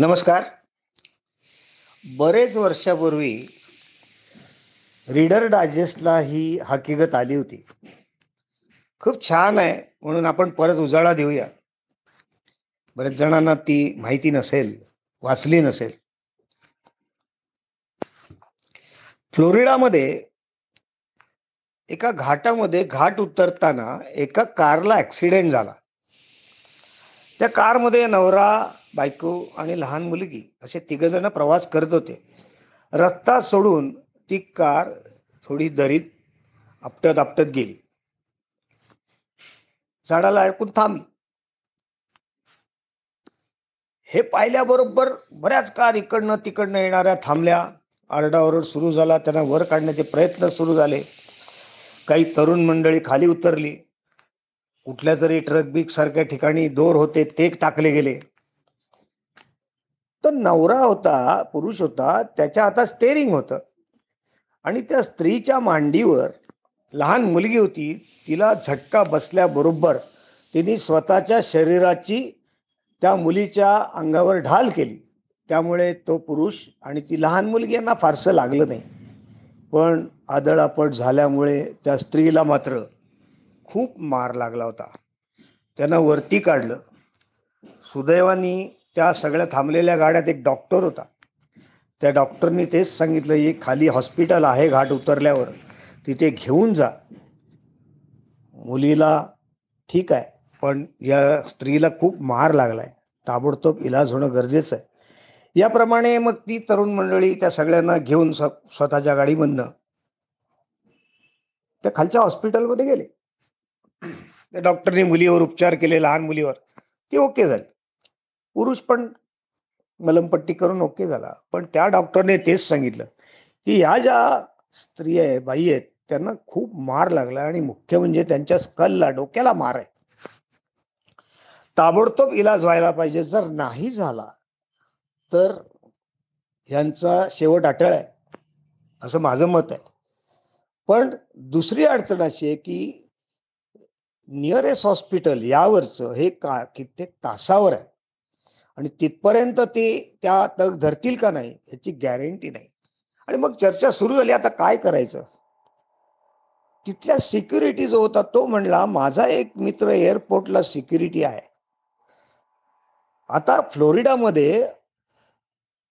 नमस्कार. बरेच वर्षापूर्वी रीडर डायजेस्टला ही हकीकत आली होती. खूप छान आहे म्हणून आपण परत उजाळा देऊया. बरेच जणांना ती माहिती नसेल वाचली नसेल. फ्लोरिडामध्ये एका घाटामध्ये घाट उतरताना एका कारला ऍक्सिडेंट झाला. त्या कारमध्ये नवरा बायको आणि लहान मुलगी असे तिघजण प्रवास करत होते. रस्ता सोडून ती कार थोडी दरीत आपटत आपटत गेली. झाडाला अडकून थांबली. हे पाहिल्याबरोबर बऱ्याच कार इकडनं तिकडनं येणाऱ्या थांबल्या. आरडाओरड सुरू झाला. त्यांना वर काढण्याचे प्रयत्न सुरू झाले. काही तरुण मंडळी खाली उतरली. कुठल्या तरी ट्रक बिक सारख्या ठिकाणी दोर होते ते टाकले गेले. तर नवरा होता पुरुष होता त्याच्या हातात स्टेरिंग होतं. आणि त्या स्त्रीच्या मांडीवर लहान मुलगी होती तिला झटका बसल्याबरोबर तिने स्वतःच्या शरीराची त्या मुलीच्या अंगावर ढाल केली. त्यामुळे तो पुरुष आणि ती लहान मुलगी यांना फारसं लागलं नाही. पण आदळापट झाल्यामुळे त्या स्त्रीला मात्र खूप मार लागला होता. त्यांना वरती काढलं. सुदैवानी त्या सगळ्या थांबलेल्या गाड्यात एक डॉक्टर होता. त्या डॉक्टरनी तेच सांगितलं की खाली हॉस्पिटल आहे घाट उतरल्यावर. तिथे घेऊन जा. मुलीला ठीक आहे पण या स्त्रीला खूप मार लागलाय. ताबडतोब इलाज होणं गरजेचं आहे. याप्रमाणे मग ती तरुण मंडळी त्या सगळ्यांना घेऊन स्वतःच्या गाडीमधनं त्या खालच्या हॉस्पिटलमध्ये गेले. त्या डॉक्टरने मुलीवर उपचार केले लहान मुलीवर. ते ओके झाली. पुरुष पण मलमपट्टी करून ओके झाला. पण त्या डॉक्टरने तेच सांगितलं की ह्या ज्या स्त्री आहे बाई आहेत त्यांना खूप मार लागला आणि मुख्य म्हणजे त्यांच्या स्कलला डोक्याला मार आहे. ताबडतोब इलाज व्हायला पाहिजे. जर नाही झाला तर यांचा शेवट अटळ आहे. असं माझं मत आहे. पण दुसरी अडचण अशी आहे की नियरेस्ट हॉस्पिटल यावरचं हे का कित्येक तासावर आहे. आणि तिथपर्यंत ते त्या तग धरतील का नाही याची गॅरंटी नाही. आणि मग चर्चा सुरू झाली आता काय करायचं? तिथल्या सिक्युरिटी जो होता तो म्हणला माझा एक मित्र एअरपोर्टला सिक्युरिटी आहे. आता फ्लोरिडामध्ये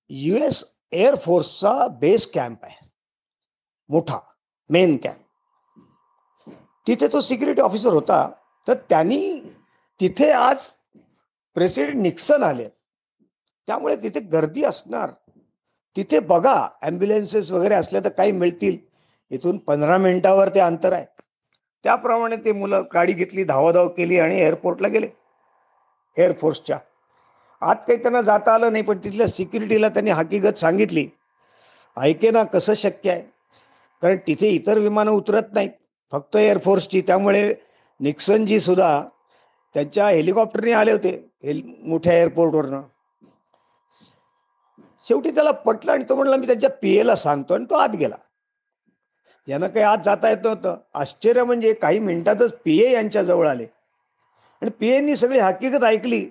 युएस एअरफोर्सचा बेस कॅम्प आहे. मोठा मेन कॅम्प तिथे तो सिक्युरिटी ऑफिसर होता. तर त्यांनी तिथे आज प्रेसिडेंट निक्सन आले. त्यामुळे तिथे गर्दी असणार. तिथे बघा ॲम्ब्युलन्सेस वगैरे असल्या तर काही मिळतील. इथून पंधरा मिनिटावर ते अंतर आहे. त्याप्रमाणे ते मुलं गाडी घेतली धावाधाव केली आणि एअरपोर्टला गेले. एअरफोर्सच्या आत काही त्यांना जाता आलं नाही पण तिथल्या सिक्युरिटीला त्यांनी हकीकत सांगितली. ऐके ना कसं शक्य आहे? कारण तिथे इतर विमानं उतरत नाहीत. फक्त एअरफोर्सची त्यामुळे निक्सनजी सुद्धा त्यांच्या हेलिकॉप्टरने आले होते हेल मोठ्या एअरपोर्टवरनं शेवटी त्याला पटलं आणि तो म्हणला मी त्यांच्या पीएला सांगतो आणि तो आत गेला. यांना काही आत जाता येत नव्हतं. आश्चर्य म्हणजे काही मिनिटातच पीए यांच्या जवळ आले. आणि पीएनी सगळी हकीकत ऐकली.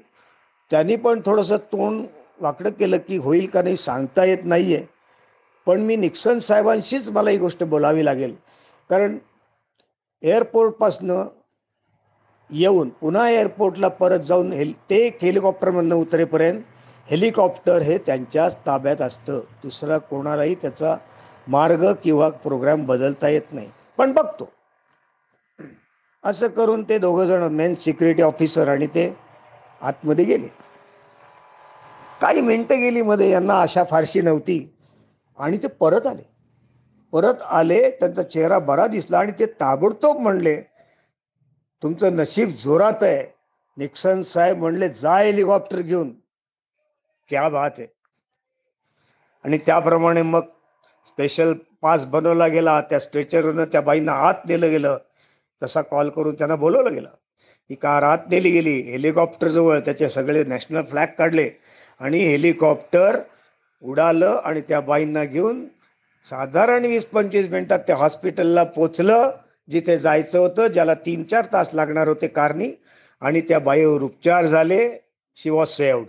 त्यांनी पण थोडंसं तोंड वाकडं केलं की होईल का नाही सांगता येत नाहीये. पण मी निक्सन साहेबांशीच मला ही गोष्ट बोलावी लागेल. कारण एअरपोर्टपासनं येऊन पुन्हा एअरपोर्टला परत जाऊन हेल ते हेलिकॉप्टरमधनं उतरेपर्यंत हेलिकॉप्टर हे त्यांच्याच ताब्यात असतं. दुसरा कोणालाही त्याचा मार्ग किंवा प्रोग्राम बदलता येत नाही. पण बघतो. असं करून ते दोघं जण मेन सिक्युरिटी ऑफिसर आणि ते आतमध्ये गेले. काही मिनटं गेली मध्ये यांना आशा फारशी नव्हती आणि ते परत आले. परत आले त्यांचा चेहरा बरा दिसला आणि ते ताबडतोब म्हणले तुमचं नशीब जोरात आहे. निक्सन साहेब म्हणले जा हेलिकॉप्टर घेऊन. क्या बात आहे. आणि त्याप्रमाणे मग स्पेशल पास बनवला गेला त्या स्ट्रेचरनं त्या बाईंना आत नेलं गेलं. तसा कॉल करून त्यांना बोलवलं गेलं. ही कार आत नेली गेली हेलिकॉप्टर जवळ त्याचे सगळे नॅशनल फ्लॅग काढले आणि हेलिकॉप्टर उडालं आणि त्या बाईंना घेऊन साधारण वीस पंचवीस मिनिटात त्या हॉस्पिटलला पोचलं जिथे जायचं होतं ज्याला तीन चार तास लागणार होते कारनी आणि त्या बाईवर उपचार झाले. शी वॉज सेव्ड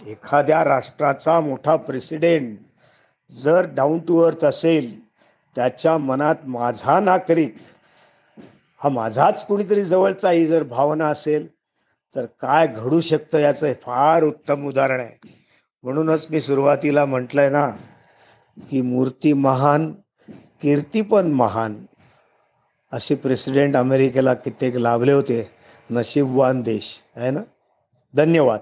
एखाद्या राष्ट्राचा मोठा प्रेसिडेंट जर डाऊन टू अर्थ असेल त्याच्या मनात माझा नागरिक हा माझाच कुणीतरी जवळचा ही जर भावना असेल तर काय घडू शकतं याचं फार उत्तम उदाहरण आहे. म्हणूनच मी सुरुवातीला म्हटलंय ना की मूर्ती महान कीर्ती पण महान असे प्रेसिडेंट अमेरिकेला कित्येक लाभले होते. नशीबवान देश आहे ना? धन्यवाद.